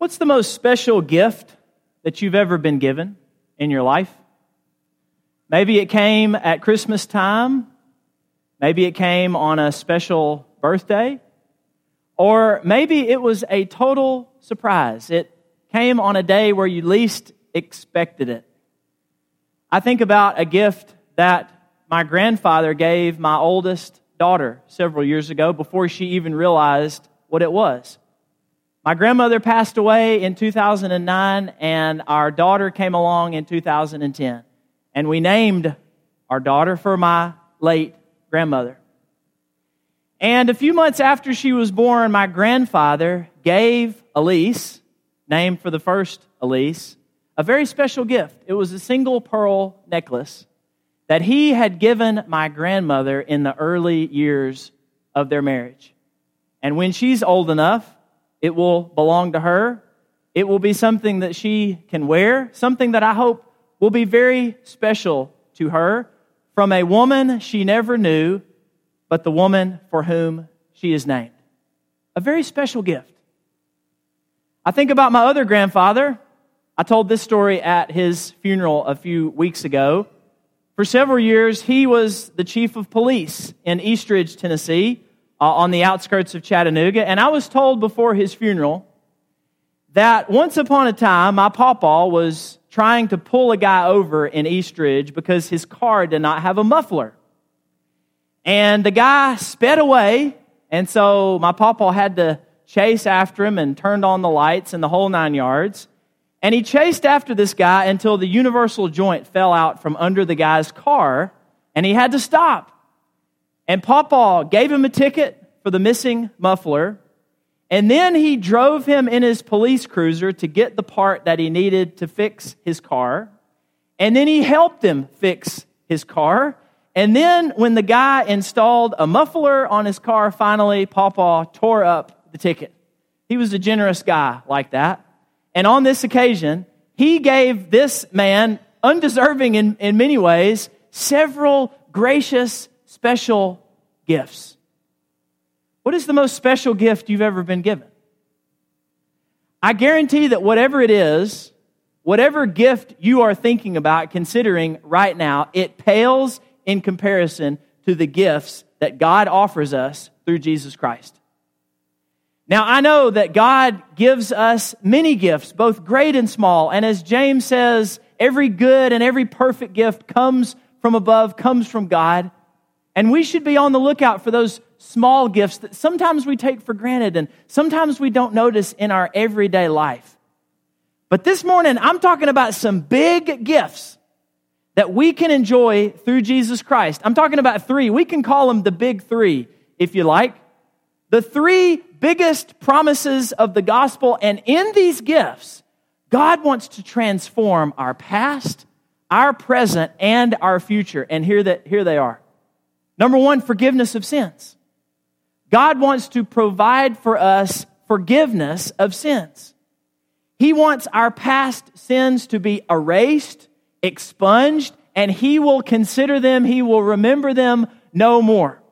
What's the most special gift that you've ever been given in your life? Maybe it came at Christmas time. Maybe it came on a special birthday. Or maybe it was a total surprise. It came on a day where you least expected it. I think about a gift that my grandfather gave my oldest daughter several years ago before she even realized what it was. My grandmother passed away in 2009, and our daughter came along in 2010. And we named our daughter for my late grandmother. And a few months after she was born, my grandfather gave Elise, named for the first Elise, a very special gift. It was a single pearl necklace that he had given my grandmother in the early years of their marriage. And when she's old enough, it will belong to her. It will be something that she can wear, something that I hope will be very special to her from a woman she never knew, but the woman for whom she is named. A very special gift. I think about my other grandfather. I told this story at his funeral a few weeks ago. For several years, he was the chief of police in East Ridge, Tennessee uh, on the outskirts of Chattanooga. And I was told before his funeral that once upon a time, my papa was trying to pull a guy over in East Ridge because his car did not have a muffler. And the guy sped away, and so my papa had to chase after him and turned on the lights and the whole nine yards. And he chased after this guy until the universal joint fell out from under the guy's car, and he had to stop. And Papa gave him a ticket for the missing muffler. And then he drove him in his police cruiser to get the part that he needed to fix his car. And then he helped him fix his car. And then when the guy installed a muffler on his car, finally, Papa tore up the ticket. He was a generous guy like that. And on this occasion, he gave this man, undeserving in, in many ways, several gracious special gifts. What is the most special gift you've ever been given? I guarantee that whatever it is, whatever gift you are thinking about, considering right now, it pales in comparison to the gifts that God offers us through Jesus Christ. Now, I know that God gives us many gifts, both great and small. And as James says, every good and every perfect gift comes from above, comes from God. And we should be on the lookout for those small gifts that sometimes we take for granted and sometimes we don't notice in our everyday life. But this morning, I'm talking about some big gifts that we can enjoy through Jesus Christ. I'm talking about three. We can call them the big three, if you like. The three biggest promises of the gospel. And in these gifts, God wants to transform our past, our present, and our future. And here, that, here they are. Number one, forgiveness of sins. God wants to provide for us forgiveness of sins. He wants our past sins to be erased, expunged, and He will consider them, He will remember them no more.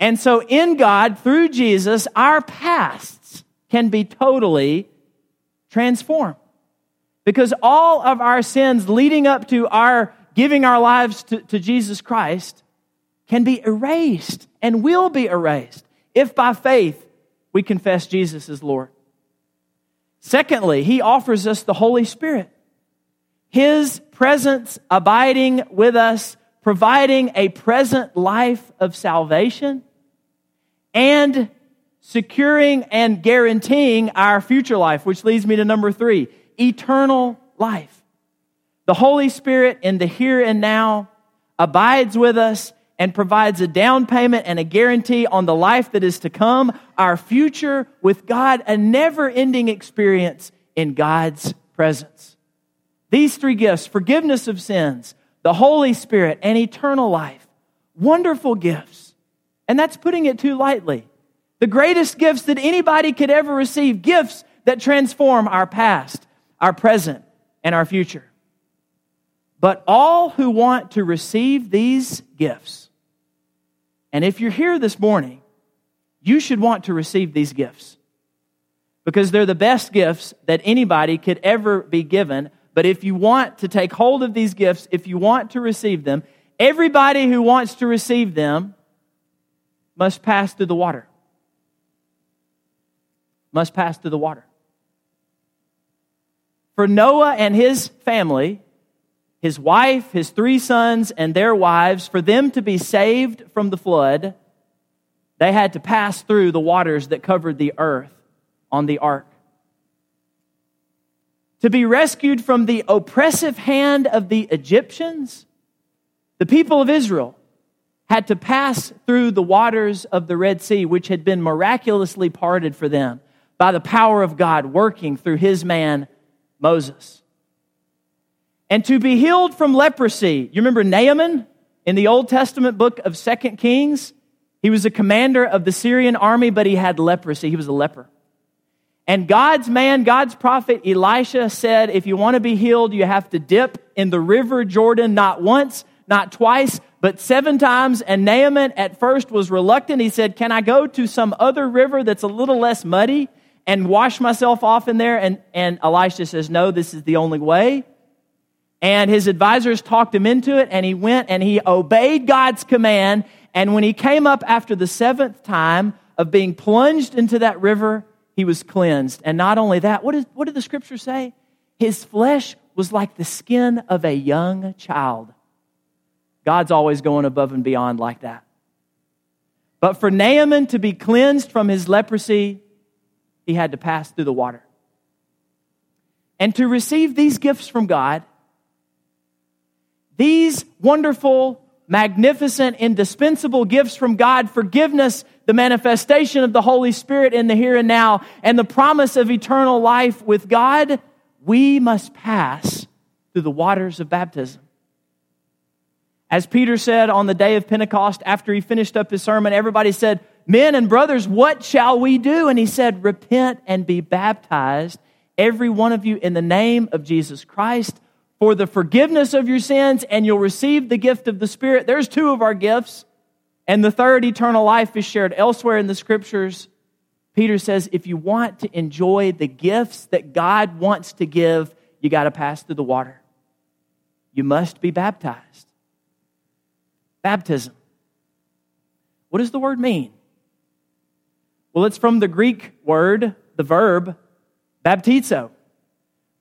And so, in God, through Jesus, our pasts can be totally transformed. Because all of our sins leading up to our giving our lives to, to Jesus Christ can be erased and will be erased if by faith we confess Jesus as Lord. Secondly, he offers us the Holy Spirit. His presence abiding with us, providing a present life of salvation and securing and guaranteeing our future life, which leads me to number three eternal life. The Holy Spirit in the here and now abides with us and provides a down payment and a guarantee on the life that is to come, our future with God, a never ending experience in God's presence. These three gifts forgiveness of sins, the Holy Spirit, and eternal life wonderful gifts. And that's putting it too lightly. The greatest gifts that anybody could ever receive, gifts that transform our past, our present, and our future. But all who want to receive these gifts and if you're here this morning, you should want to receive these gifts. because they're the best gifts that anybody could ever be given. But if you want to take hold of these gifts, if you want to receive them, everybody who wants to receive them must pass through the water. Must pass through the water. For Noah and his family, his wife, his three sons, and their wives, for them to be saved from the flood, they had to pass through the waters that covered the earth on the ark. To be rescued from the oppressive hand of the Egyptians, the people of Israel had to pass through the waters of the Red Sea, which had been miraculously parted for them by the power of God working through his man, Moses. And to be healed from leprosy. You remember Naaman in the Old Testament book of Second Kings? He was a commander of the Syrian army, but he had leprosy. He was a leper. And God's man, God's prophet Elisha said, if you want to be healed, you have to dip in the river Jordan not once, not twice, but seven times. And Naaman at first was reluctant. He said, Can I go to some other river that's a little less muddy and wash myself off in there? And, and Elisha says, No, this is the only way. And his advisors talked him into it, and he went and he obeyed God's command. And when he came up after the seventh time of being plunged into that river, he was cleansed. And not only that, what, is, what did the scripture say? His flesh was like the skin of a young child. God's always going above and beyond like that. But for Naaman to be cleansed from his leprosy, he had to pass through the water. And to receive these gifts from God, these wonderful, magnificent, indispensable gifts from God, forgiveness, the manifestation of the Holy Spirit in the here and now, and the promise of eternal life with God, we must pass through the waters of baptism. As Peter said on the day of Pentecost, after he finished up his sermon, everybody said, Men and brothers, what shall we do? And he said, Repent and be baptized, every one of you, in the name of Jesus Christ, for the forgiveness of your sins, and you'll receive the gift of the Spirit. There's two of our gifts. And the third, eternal life, is shared elsewhere in the scriptures. Peter says, if you want to enjoy the gifts that God wants to give, you got to pass through the water. You must be baptized. Baptism. What does the word mean? Well, it's from the Greek word, the verb, baptizo,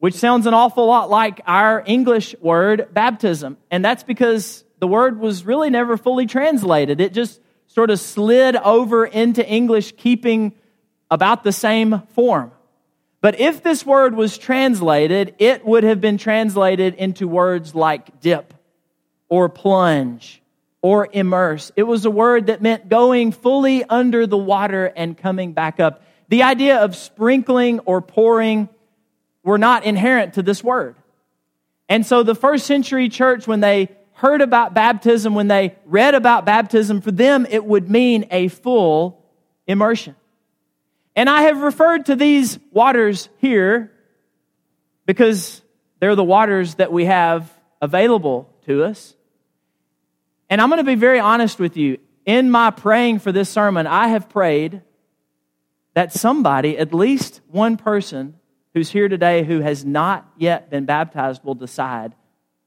which sounds an awful lot like our English word, baptism. And that's because the word was really never fully translated. It just sort of slid over into English, keeping about the same form. But if this word was translated, it would have been translated into words like dip or plunge or immerse. It was a word that meant going fully under the water and coming back up. The idea of sprinkling or pouring were not inherent to this word. And so the first century church, when they heard about baptism, when they read about baptism, for them it would mean a full immersion. And I have referred to these waters here because they're the waters that we have available to us. And I'm going to be very honest with you. In my praying for this sermon, I have prayed that somebody, at least one person who's here today who has not yet been baptized, will decide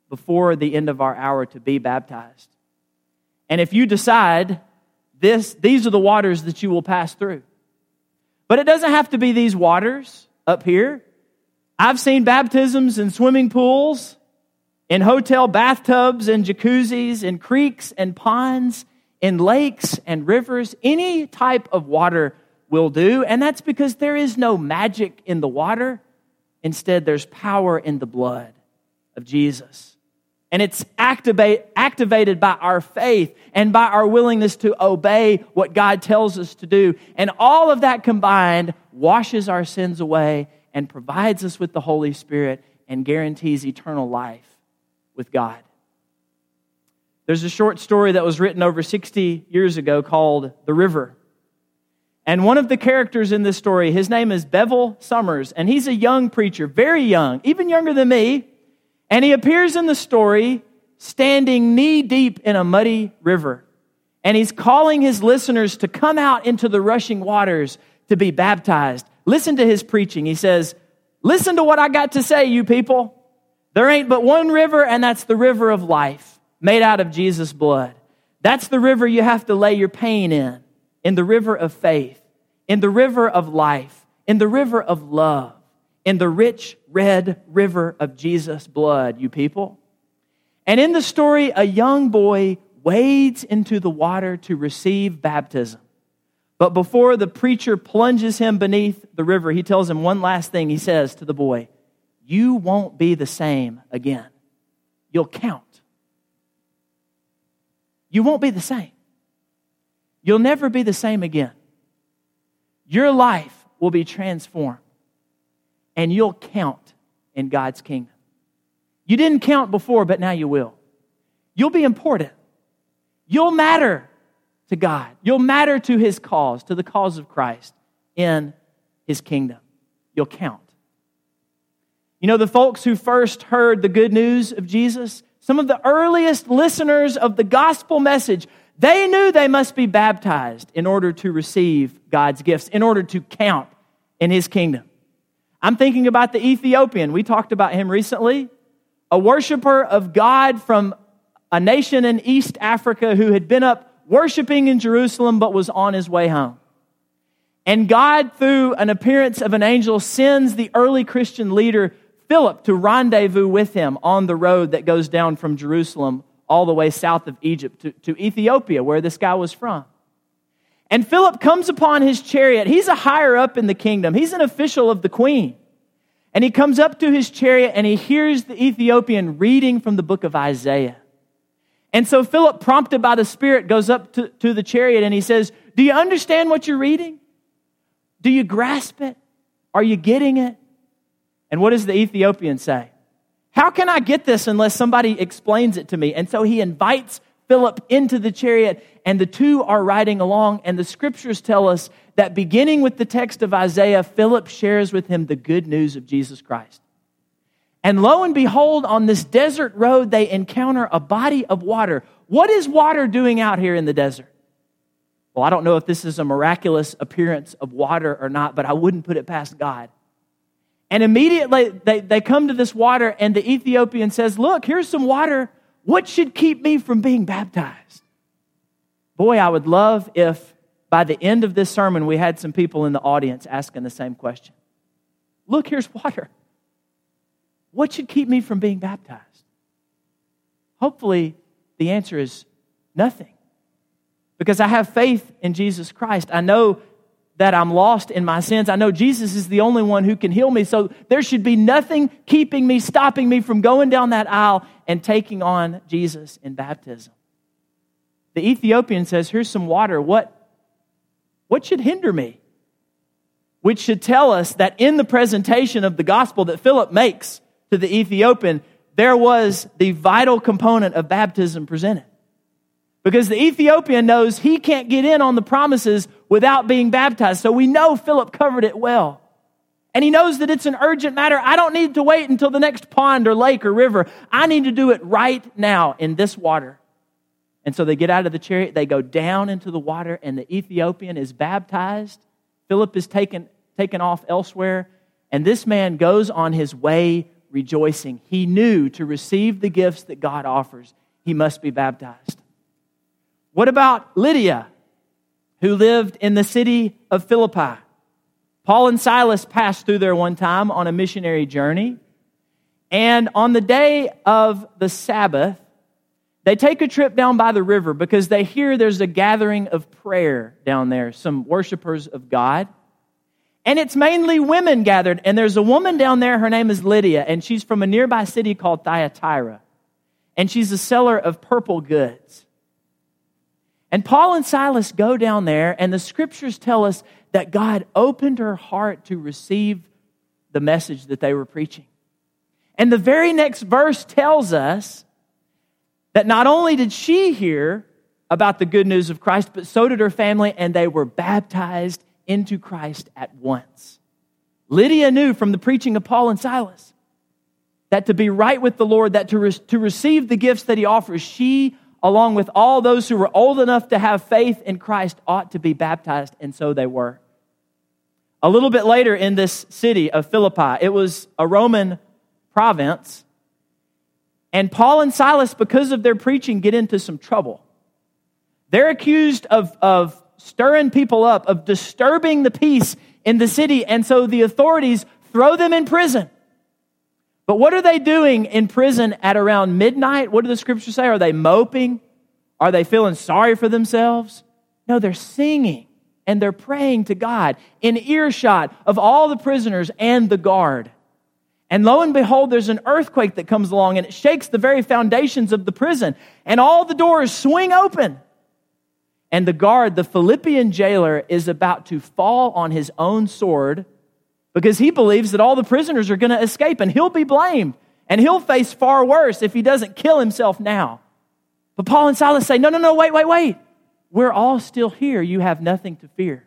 before the end of our hour to be baptized. And if you decide this, these are the waters that you will pass through. But it doesn't have to be these waters up here. I've seen baptisms in swimming pools in hotel bathtubs and jacuzzis, in creeks and ponds, in lakes and rivers. Any type of water will do. And that's because there is no magic in the water. Instead, there's power in the blood of Jesus. And it's activate, activated by our faith and by our willingness to obey what God tells us to do. And all of that combined washes our sins away and provides us with the Holy Spirit and guarantees eternal life with God. There's a short story that was written over 60 years ago called The River. And one of the characters in this story, his name is Bevel Summers, and he's a young preacher, very young, even younger than me. And he appears in the story standing knee deep in a muddy river. And he's calling his listeners to come out into the rushing waters to be baptized Listen to his preaching. He says, Listen to what I got to say, you people. There ain't but one river, and that's the river of life, made out of Jesus' blood. That's the river you have to lay your pain in, in the river of faith, in the river of life, in the river of love, in the rich red river of Jesus' blood, you people. And in the story, a young boy wades into the water to receive baptism. But before the preacher plunges him beneath the river, he tells him one last thing. He says to the boy, You won't be the same again. You'll count. You won't be the same. You'll never be the same again. Your life will be transformed, and you'll count in God's kingdom. You didn't count before, but now you will. You'll be important. You'll matter to God. You'll matter to his cause, to the cause of Christ in his kingdom. You'll count. You know, the folks who first heard the good news of Jesus, some of the earliest listeners of the gospel message, they knew they must be baptized in order to receive God's gifts, in order to count in his kingdom. I'm thinking about the Ethiopian. We talked about him recently, a worshiper of God from a nation in East Africa who had been up worshiping in Jerusalem but was on his way home. And God, through an appearance of an angel, sends the early Christian leader Philip to rendezvous with him on the road that goes down from Jerusalem all the way south of Egypt to, to Ethiopia, where this guy was from. And Philip comes upon his chariot. He's a higher up in the kingdom, he's an official of the queen. And he comes up to his chariot and he hears the Ethiopian reading from the book of Isaiah. And so Philip, prompted by the Spirit, goes up to, to the chariot and he says, Do you understand what you're reading? Do you grasp it? Are you getting it? And what does the Ethiopian say? How can I get this unless somebody explains it to me? And so he invites Philip into the chariot, and the two are riding along. And the scriptures tell us that beginning with the text of Isaiah, Philip shares with him the good news of Jesus Christ. And lo and behold, on this desert road, they encounter a body of water. What is water doing out here in the desert? Well, I don't know if this is a miraculous appearance of water or not, but I wouldn't put it past God. And immediately they, they come to this water, and the Ethiopian says, Look, here's some water. What should keep me from being baptized? Boy, I would love if by the end of this sermon we had some people in the audience asking the same question. Look, here's water. What should keep me from being baptized? Hopefully, the answer is nothing. Because I have faith in Jesus Christ. I know that I'm lost in my sins. I know Jesus is the only one who can heal me. So there should be nothing keeping me, stopping me from going down that aisle and taking on Jesus in baptism. The Ethiopian says, Here's some water. What, what should hinder me? Which should tell us that in the presentation of the gospel that Philip makes, to the Ethiopian, there was the vital component of baptism presented. Because the Ethiopian knows he can't get in on the promises without being baptized. So we know Philip covered it well. And he knows that it's an urgent matter. I don't need to wait until the next pond or lake or river. I need to do it right now in this water. And so they get out of the chariot, they go down into the water, and the Ethiopian is baptized. Philip is taken, taken off elsewhere, and this man goes on his way rejoicing. He knew to receive the gifts that God offers, he must be baptized. What about Lydia, who lived in the city of Philippi? Paul and Silas passed through there one time on a missionary journey. And on the day of the Sabbath, they take a trip down by the river because they hear there's a gathering of prayer down there, some worshipers of God. And it's mainly women gathered. And there's a woman down there, her name is Lydia, and she's from a nearby city called Thyatira. And she's a seller of purple goods. And Paul and Silas go down there, and the scriptures tell us that God opened her heart to receive the message that they were preaching. And the very next verse tells us that not only did she hear about the good news of Christ, but so did her family, and they were baptized into Christ at once. Lydia knew from the preaching of Paul and Silas that to be right with the Lord, that to, re- to receive the gifts that he offers, she, along with all those who were old enough to have faith in Christ, ought to be baptized, and so they were. A little bit later in this city of Philippi, it was a Roman province. And Paul and Silas, because of their preaching, get into some trouble. They're accused of, of stirring people up, of disturbing the peace in the city. And so the authorities throw them in prison. But what are they doing in prison at around midnight? What do the scriptures say? Are they moping? Are they feeling sorry for themselves? No, they're singing and they're praying to God in earshot of all the prisoners and the guard. And lo and behold, there's an earthquake that comes along and it shakes the very foundations of the prison, and all the doors swing open. And the guard, the Philippian jailer, is about to fall on his own sword because he believes that all the prisoners are going to escape and he'll be blamed and he'll face far worse if he doesn't kill himself now. But Paul and Silas say, No, no, no, wait, wait, wait. We're all still here. You have nothing to fear.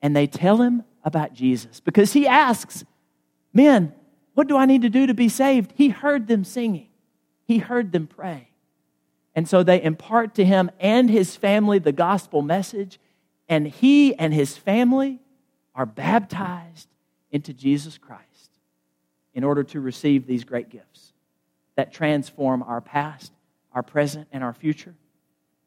And they tell him about Jesus because he asks, Men, what do I need to do to be saved? He heard them singing, he heard them pray. And so they impart to him and his family the gospel message, and he and his family are baptized into Jesus Christ in order to receive these great gifts that transform our past, our present, and our future.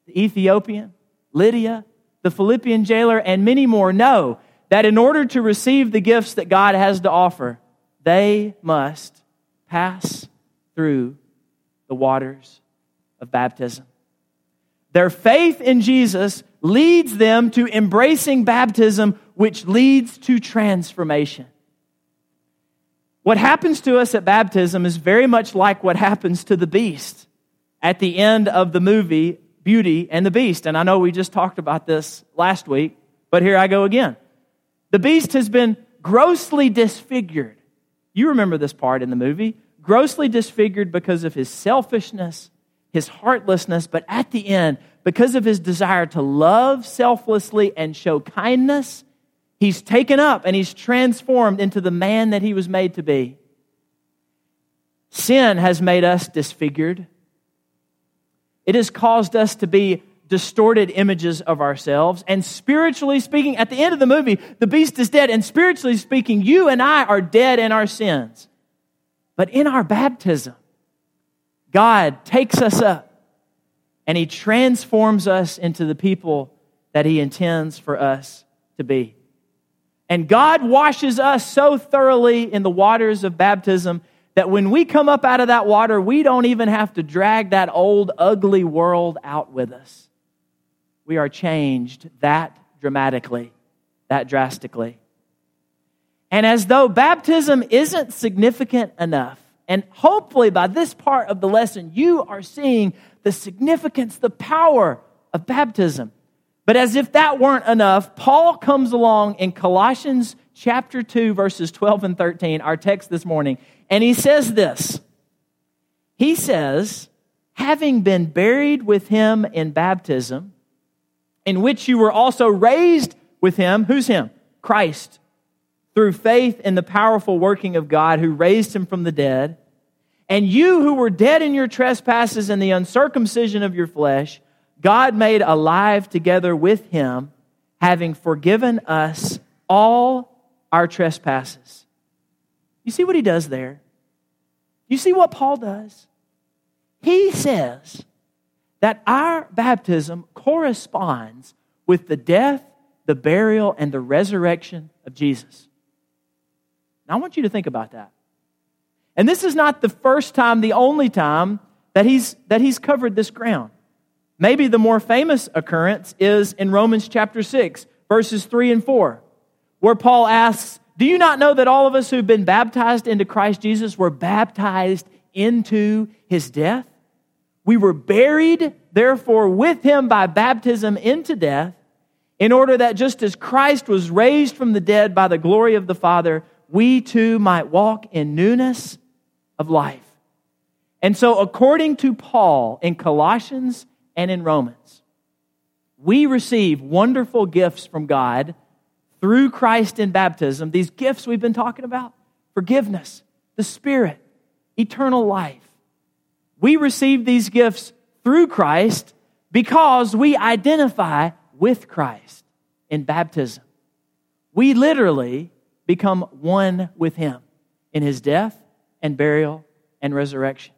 The Ethiopian, Lydia, the Philippian jailer, and many more know that in order to receive the gifts that God has to offer, they must pass through the waters of baptism. Their faith in Jesus leads them to embracing baptism, which leads to transformation. What happens to us at baptism is very much like what happens to the beast at the end of the movie Beauty and the Beast. And I know we just talked about this last week, but here I go again. The beast has been grossly disfigured. You remember this part in the movie. Grossly disfigured because of his selfishness his heartlessness, but at the end, because of his desire to love selflessly and show kindness, he's taken up and he's transformed into the man that he was made to be. Sin has made us disfigured. It has caused us to be distorted images of ourselves. And spiritually speaking, at the end of the movie, the beast is dead. And spiritually speaking, you and I are dead in our sins. But in our baptism, God takes us up and He transforms us into the people that He intends for us to be. And God washes us so thoroughly in the waters of baptism that when we come up out of that water, we don't even have to drag that old, ugly world out with us. We are changed that dramatically, that drastically. And as though baptism isn't significant enough, and hopefully, by this part of the lesson, you are seeing the significance, the power of baptism. But as if that weren't enough, Paul comes along in Colossians chapter 2, verses 12 and 13, our text this morning, and he says this. He says, having been buried with him in baptism, in which you were also raised with him, who's him? Christ, through faith in the powerful working of God who raised him from the dead and you who were dead in your trespasses and the uncircumcision of your flesh, God made alive together with him, having forgiven us all our trespasses. You see what he does there? You see what Paul does? He says that our baptism corresponds with the death, the burial, and the resurrection of Jesus. Now, I want you to think about that. And this is not the first time, the only time that he's, that he's covered this ground. Maybe the more famous occurrence is in Romans chapter 6, verses 3 and 4, where Paul asks, Do you not know that all of us who've been baptized into Christ Jesus were baptized into his death? We were buried, therefore, with him by baptism into death, in order that just as Christ was raised from the dead by the glory of the Father, we too might walk in newness of life. And so, according to Paul in Colossians and in Romans, we receive wonderful gifts from God through Christ in baptism. These gifts we've been talking about forgiveness, the Spirit, eternal life. We receive these gifts through Christ because we identify with Christ in baptism. We literally become one with him in his death and burial and resurrection.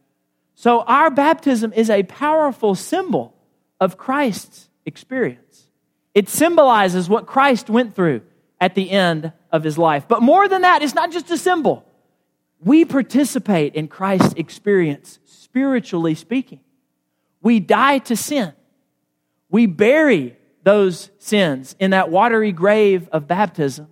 So our baptism is a powerful symbol of Christ's experience. It symbolizes what Christ went through at the end of his life. But more than that, it's not just a symbol. We participate in Christ's experience, spiritually speaking. We die to sin. We bury those sins in that watery grave of baptism.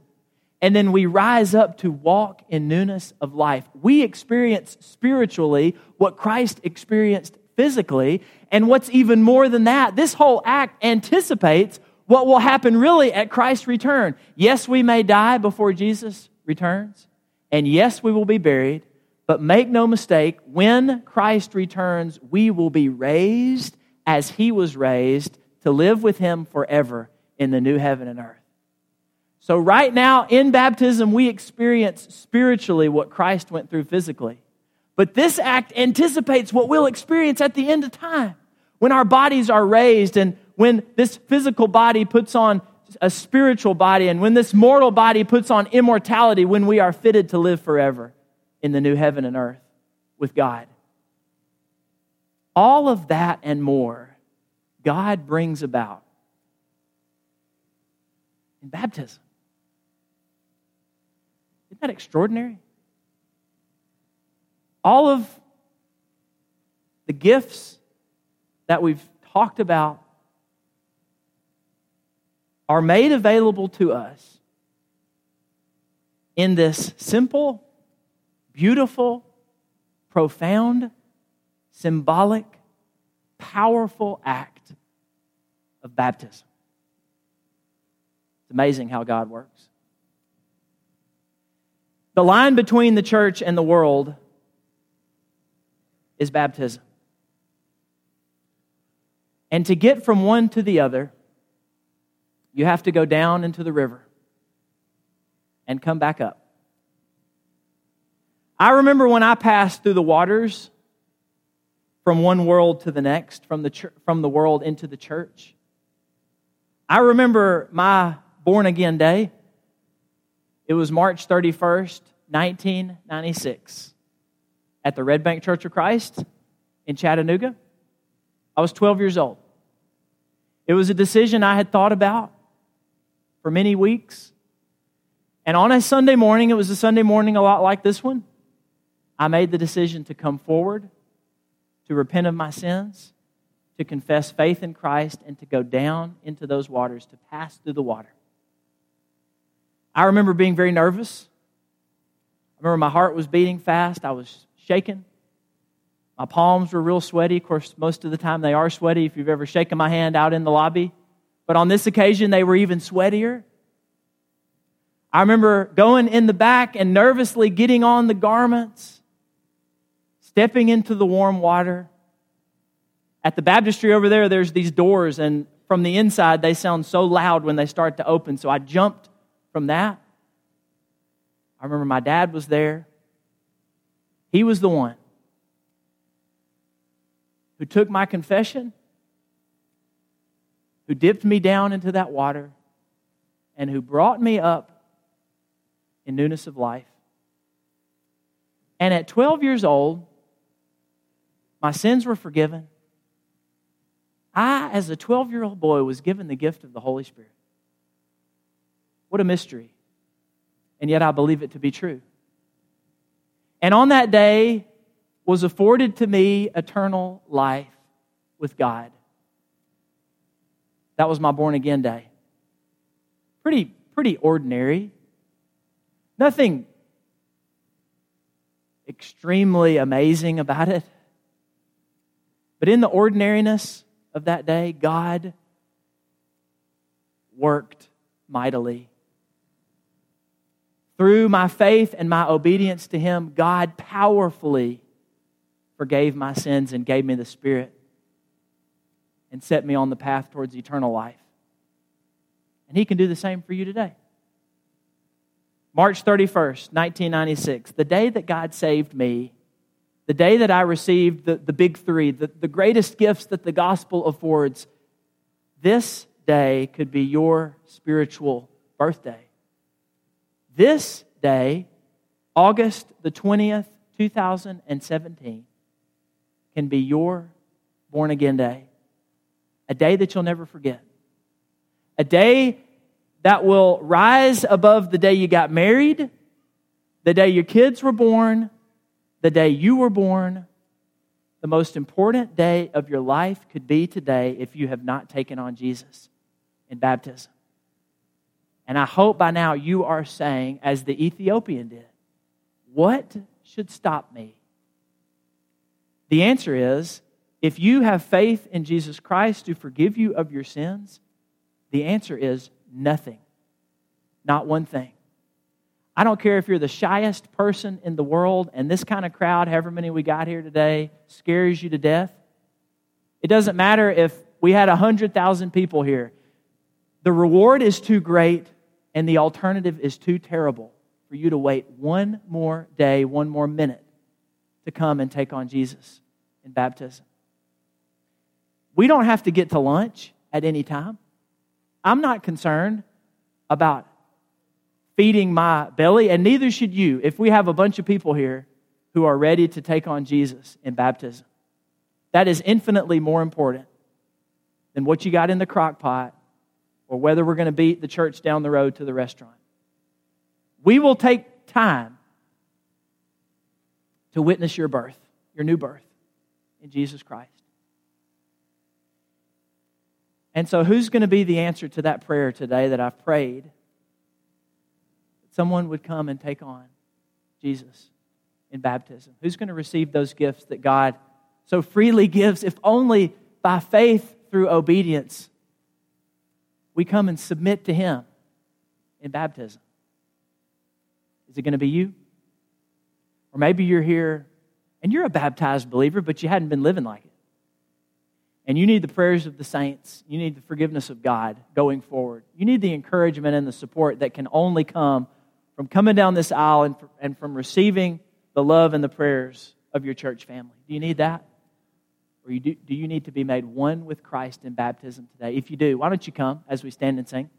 And then we rise up to walk in newness of life. We experience spiritually what Christ experienced physically. And what's even more than that, this whole act anticipates what will happen really at Christ's return. Yes, we may die before Jesus returns. And yes, we will be buried. But make no mistake, when Christ returns, we will be raised as he was raised to live with him forever in the new heaven and earth. So, right now in baptism, we experience spiritually what Christ went through physically. But this act anticipates what we'll experience at the end of time when our bodies are raised and when this physical body puts on a spiritual body and when this mortal body puts on immortality when we are fitted to live forever in the new heaven and earth with God. All of that and more God brings about in baptism. That extraordinary? All of the gifts that we've talked about are made available to us in this simple, beautiful, profound, symbolic, powerful act of baptism. It's amazing how God works. The line between the church and the world is baptism. And to get from one to the other, you have to go down into the river and come back up. I remember when I passed through the waters from one world to the next, from the, from the world into the church. I remember my born again day. It was March 31st, 1996, at the Red Bank Church of Christ in Chattanooga. I was 12 years old. It was a decision I had thought about for many weeks. And on a Sunday morning, it was a Sunday morning a lot like this one, I made the decision to come forward, to repent of my sins, to confess faith in Christ, and to go down into those waters, to pass through the water. I remember being very nervous. I remember my heart was beating fast. I was shaking. My palms were real sweaty. Of course, most of the time they are sweaty if you've ever shaken my hand out in the lobby. But on this occasion, they were even sweatier. I remember going in the back and nervously getting on the garments, stepping into the warm water. At the baptistry over there, there's these doors, and from the inside, they sound so loud when they start to open. So I jumped from that. I remember my dad was there. He was the one who took my confession who dipped me down into that water and who brought me up in newness of life. And at 12 years old, my sins were forgiven. I, as a 12 year old boy, was given the gift of the Holy Spirit. What a mystery. And yet I believe it to be true. And on that day was afforded to me eternal life with God. That was my born again day. Pretty, pretty ordinary. Nothing extremely amazing about it. But in the ordinariness of that day, God worked mightily. Through my faith and my obedience to Him, God powerfully forgave my sins and gave me the Spirit and set me on the path towards eternal life. And He can do the same for you today. March 31st, 1996, the day that God saved me, the day that I received the, the big three, the, the greatest gifts that the gospel affords, this day could be your spiritual birthday. This day, August the 20th, 2017, can be your born again day. A day that you'll never forget. A day that will rise above the day you got married, the day your kids were born, the day you were born. The most important day of your life could be today if you have not taken on Jesus in baptism. And I hope by now you are saying, as the Ethiopian did, what should stop me? The answer is if you have faith in Jesus Christ to forgive you of your sins, the answer is nothing. Not one thing. I don't care if you're the shyest person in the world and this kind of crowd, however many we got here today, scares you to death. It doesn't matter if we had 100,000 people here. The reward is too great and the alternative is too terrible for you to wait one more day, one more minute to come and take on Jesus in baptism. We don't have to get to lunch at any time. I'm not concerned about feeding my belly, and neither should you if we have a bunch of people here who are ready to take on Jesus in baptism. That is infinitely more important than what you got in the crock pot or whether we're going to beat the church down the road to the restaurant. We will take time to witness your birth, your new birth in Jesus Christ. And so, who's going to be the answer to that prayer today that I've prayed? That someone would come and take on Jesus in baptism. Who's going to receive those gifts that God so freely gives, if only by faith through obedience? We come and submit to Him in baptism. Is it going to be you? Or maybe you're here and you're a baptized believer, but you hadn't been living like it. And you need the prayers of the saints. You need the forgiveness of God going forward. You need the encouragement and the support that can only come from coming down this aisle and, from receiving the love and the prayers of your church family. Do you need that? Or you do, do you need to be made one with Christ in baptism today? If you do, why don't you come as we stand and sing?